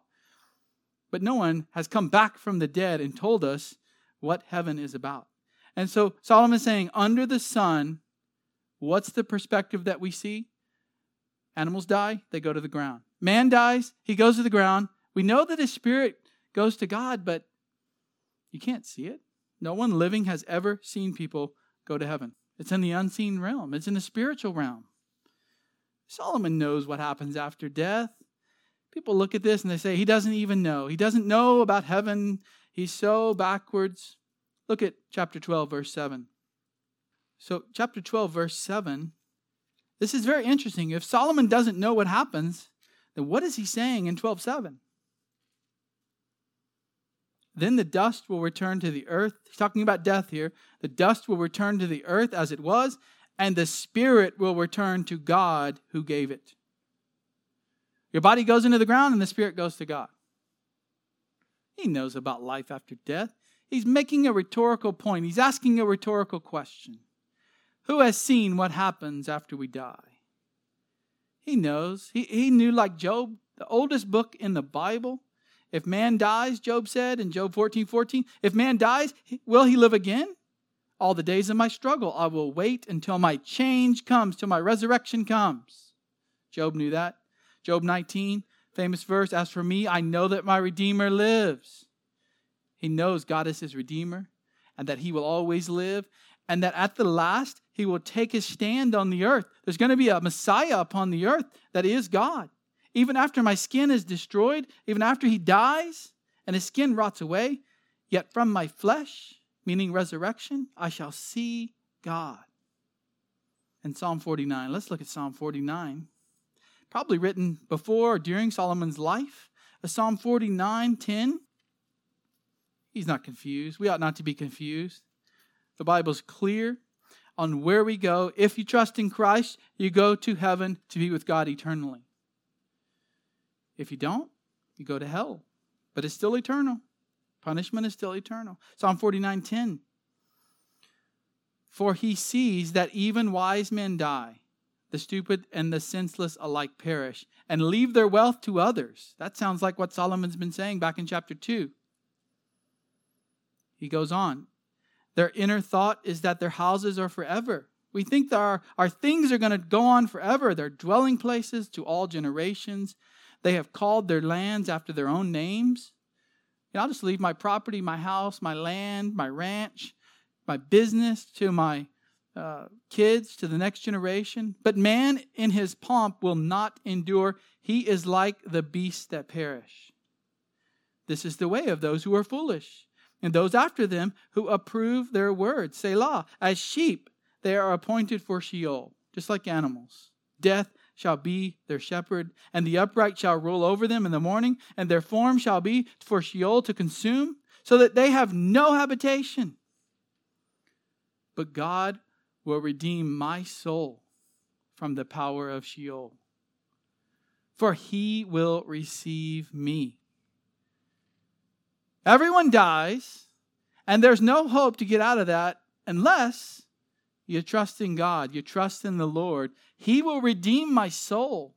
But no one has come back from the dead and told us what heaven is about. And so Solomon is saying, under the sun, what's the perspective that we see? Animals die, they go to the ground. Man dies, he goes to the ground. We know that his spirit goes to God, but you can't see it. No one living has ever seen people go to heaven. It's in the unseen realm, it's in the spiritual realm. Solomon knows what happens after death. People look at this and they say, he doesn't even know. He doesn't know about heaven. He's so backwards. Look at chapter 12, verse 7. So, chapter 12, verse 7, this is very interesting. If Solomon doesn't know what happens, then what is he saying in 12, 7? Then the dust will return to the earth. He's talking about death here. The dust will return to the earth as it was, and the spirit will return to God who gave it. Your body goes into the ground and the spirit goes to God. He knows about life after death. He's making a rhetorical point. He's asking a rhetorical question. Who has seen what happens after we die? He knows. He, he knew, like Job, the oldest book in the Bible. If man dies, Job said in Job 14 14, if man dies, will he live again? All the days of my struggle, I will wait until my change comes, till my resurrection comes. Job knew that. Job 19, famous verse As for me, I know that my Redeemer lives. He knows God is his Redeemer and that he will always live, and that at the last he will take his stand on the earth. There's going to be a Messiah upon the earth that is God. Even after my skin is destroyed, even after he dies and his skin rots away, yet from my flesh, meaning resurrection, I shall see God. And Psalm 49, let's look at Psalm 49 probably written before or during Solomon's life. A Psalm 49 10. He's not confused. We ought not to be confused. The Bible's clear on where we go. If you trust in Christ, you go to heaven to be with God eternally. If you don't, you go to hell. But it's still eternal. Punishment is still eternal. Psalm 49 10. For he sees that even wise men die the stupid and the senseless alike perish and leave their wealth to others. That sounds like what Solomon's been saying back in chapter 2. He goes on. Their inner thought is that their houses are forever. We think that our, our things are going to go on forever. Their dwelling places to all generations. They have called their lands after their own names. Know, I'll just leave my property, my house, my land, my ranch, my business to my uh, kids to the next generation. But man in his pomp will not endure. He is like the beasts that perish. This is the way of those who are foolish, and those after them who approve their words. Selah, as sheep, they are appointed for Sheol, just like animals. Death shall be their shepherd, and the upright shall rule over them in the morning, and their form shall be for Sheol to consume, so that they have no habitation. but God will redeem my soul from the power of Sheol. For he will receive me. Everyone dies, and there's no hope to get out of that unless you trust in God, you trust in the Lord. He will redeem my soul.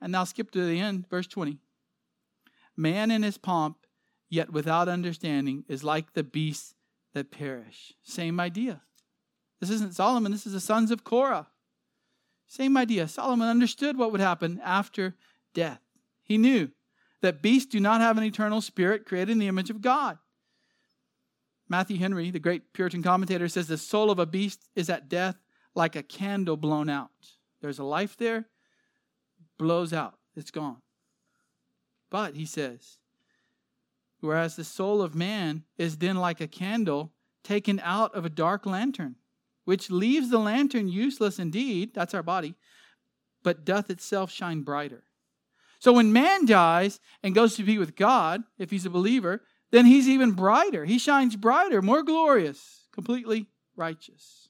And now skip to the end, verse 20. Man in his pomp, yet without understanding, is like the beasts that perish. Same idea. This isn't Solomon, this is the sons of Korah. Same idea. Solomon understood what would happen after death. He knew that beasts do not have an eternal spirit created in the image of God. Matthew Henry, the great Puritan commentator, says the soul of a beast is at death like a candle blown out. There's a life there, blows out, it's gone. But, he says, whereas the soul of man is then like a candle taken out of a dark lantern, which leaves the lantern useless indeed, that's our body, but doth itself shine brighter. So when man dies and goes to be with God, if he's a believer, then he's even brighter. He shines brighter, more glorious, completely righteous.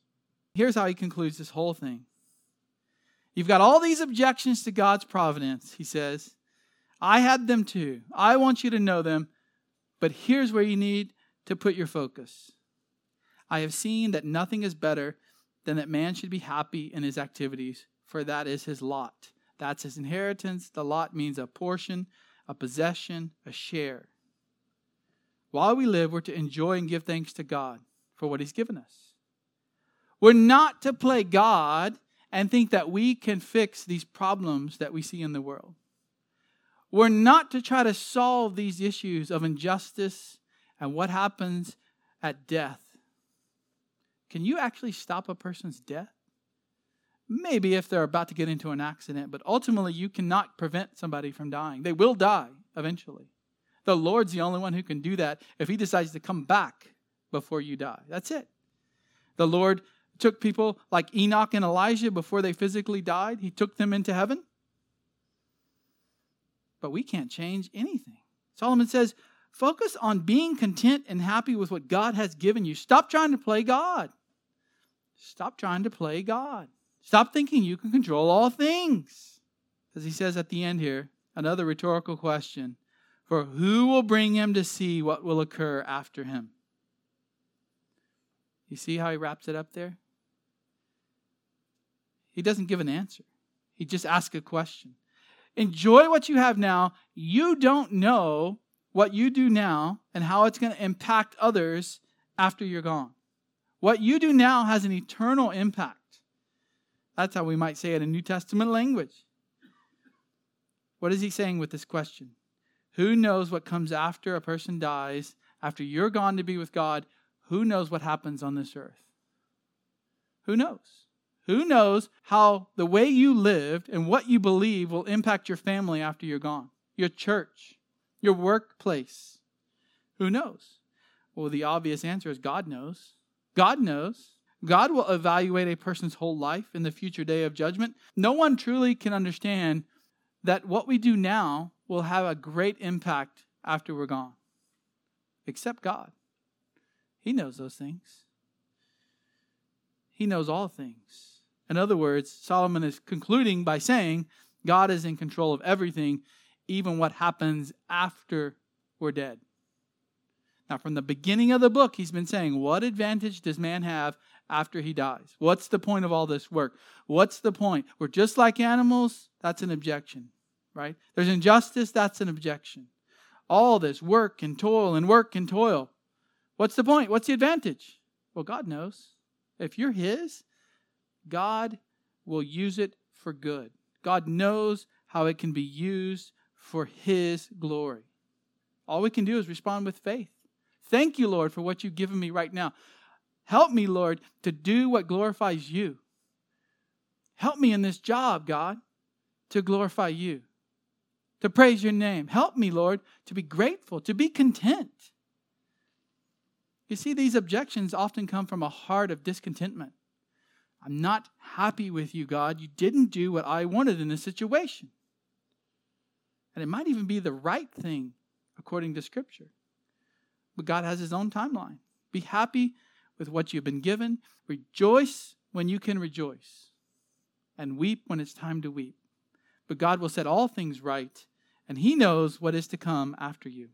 Here's how he concludes this whole thing. You've got all these objections to God's providence, he says. I had them too. I want you to know them. But here's where you need to put your focus. I have seen that nothing is better than that man should be happy in his activities, for that is his lot. That's his inheritance. The lot means a portion, a possession, a share. While we live, we're to enjoy and give thanks to God for what he's given us. We're not to play God and think that we can fix these problems that we see in the world. We're not to try to solve these issues of injustice and what happens at death. Can you actually stop a person's death? Maybe if they're about to get into an accident, but ultimately you cannot prevent somebody from dying. They will die eventually. The Lord's the only one who can do that if He decides to come back before you die. That's it. The Lord took people like Enoch and Elijah before they physically died, He took them into heaven but we can't change anything. Solomon says, focus on being content and happy with what God has given you. Stop trying to play God. Stop trying to play God. Stop thinking you can control all things. As he says at the end here, another rhetorical question For who will bring him to see what will occur after him? You see how he wraps it up there? He doesn't give an answer, he just asks a question. Enjoy what you have now. You don't know what you do now and how it's going to impact others after you're gone. What you do now has an eternal impact. That's how we might say it in New Testament language. What is he saying with this question? Who knows what comes after a person dies, after you're gone to be with God? Who knows what happens on this earth? Who knows? Who knows how the way you lived and what you believe will impact your family after you're gone? Your church, your workplace. Who knows? Well, the obvious answer is God knows. God knows. God will evaluate a person's whole life in the future day of judgment. No one truly can understand that what we do now will have a great impact after we're gone, except God. He knows those things, He knows all things. In other words, Solomon is concluding by saying God is in control of everything, even what happens after we're dead. Now, from the beginning of the book, he's been saying, What advantage does man have after he dies? What's the point of all this work? What's the point? We're just like animals. That's an objection, right? There's injustice. That's an objection. All this work and toil and work and toil. What's the point? What's the advantage? Well, God knows. If you're His, God will use it for good. God knows how it can be used for His glory. All we can do is respond with faith. Thank you, Lord, for what you've given me right now. Help me, Lord, to do what glorifies you. Help me in this job, God, to glorify you, to praise your name. Help me, Lord, to be grateful, to be content. You see, these objections often come from a heart of discontentment. I'm not happy with you, God. You didn't do what I wanted in this situation. And it might even be the right thing according to Scripture. But God has His own timeline. Be happy with what you've been given. Rejoice when you can rejoice, and weep when it's time to weep. But God will set all things right, and He knows what is to come after you.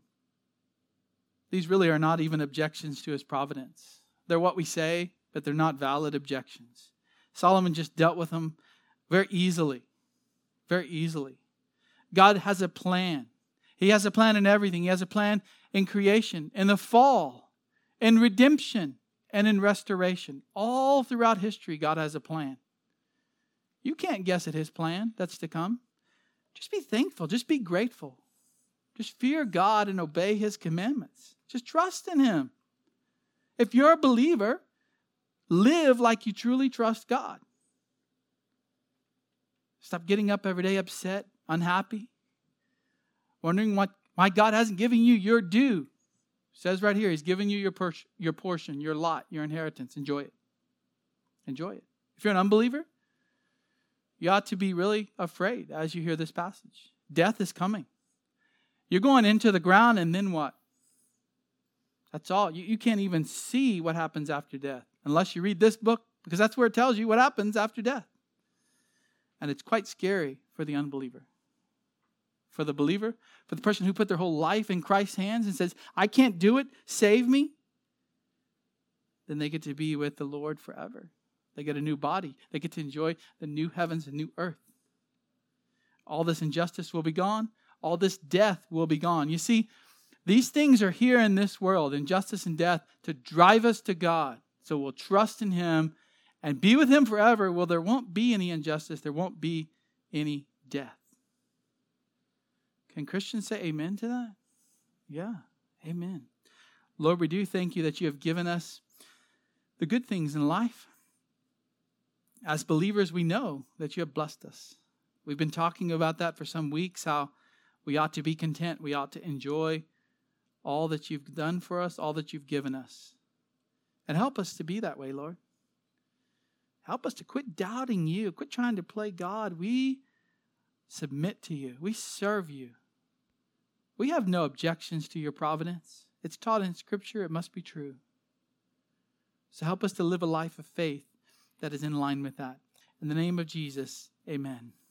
These really are not even objections to His providence. They're what we say, but they're not valid objections. Solomon just dealt with them very easily. Very easily. God has a plan. He has a plan in everything. He has a plan in creation, in the fall, in redemption, and in restoration. All throughout history, God has a plan. You can't guess at His plan that's to come. Just be thankful. Just be grateful. Just fear God and obey His commandments. Just trust in Him. If you're a believer, live like you truly trust God. Stop getting up every day upset, unhappy, wondering what, why God hasn't given you your due. Says right here, He's giving you your, your portion, your lot, your inheritance. Enjoy it. Enjoy it. If you're an unbeliever, you ought to be really afraid as you hear this passage. Death is coming. You're going into the ground, and then what? That's all. You, you can't even see what happens after death unless you read this book, because that's where it tells you what happens after death. And it's quite scary for the unbeliever. For the believer, for the person who put their whole life in Christ's hands and says, I can't do it, save me, then they get to be with the Lord forever. They get a new body, they get to enjoy the new heavens and new earth. All this injustice will be gone, all this death will be gone. You see, these things are here in this world, injustice and death, to drive us to God. So we'll trust in Him and be with Him forever. Well, there won't be any injustice, there won't be any death. Can Christians say amen to that? Yeah, amen. Lord, we do thank you that you have given us the good things in life. As believers, we know that you have blessed us. We've been talking about that for some weeks, how we ought to be content, we ought to enjoy all that you've done for us, all that you've given us. And help us to be that way, Lord. Help us to quit doubting you, quit trying to play God. We submit to you, we serve you. We have no objections to your providence. It's taught in Scripture, it must be true. So help us to live a life of faith that is in line with that. In the name of Jesus, amen.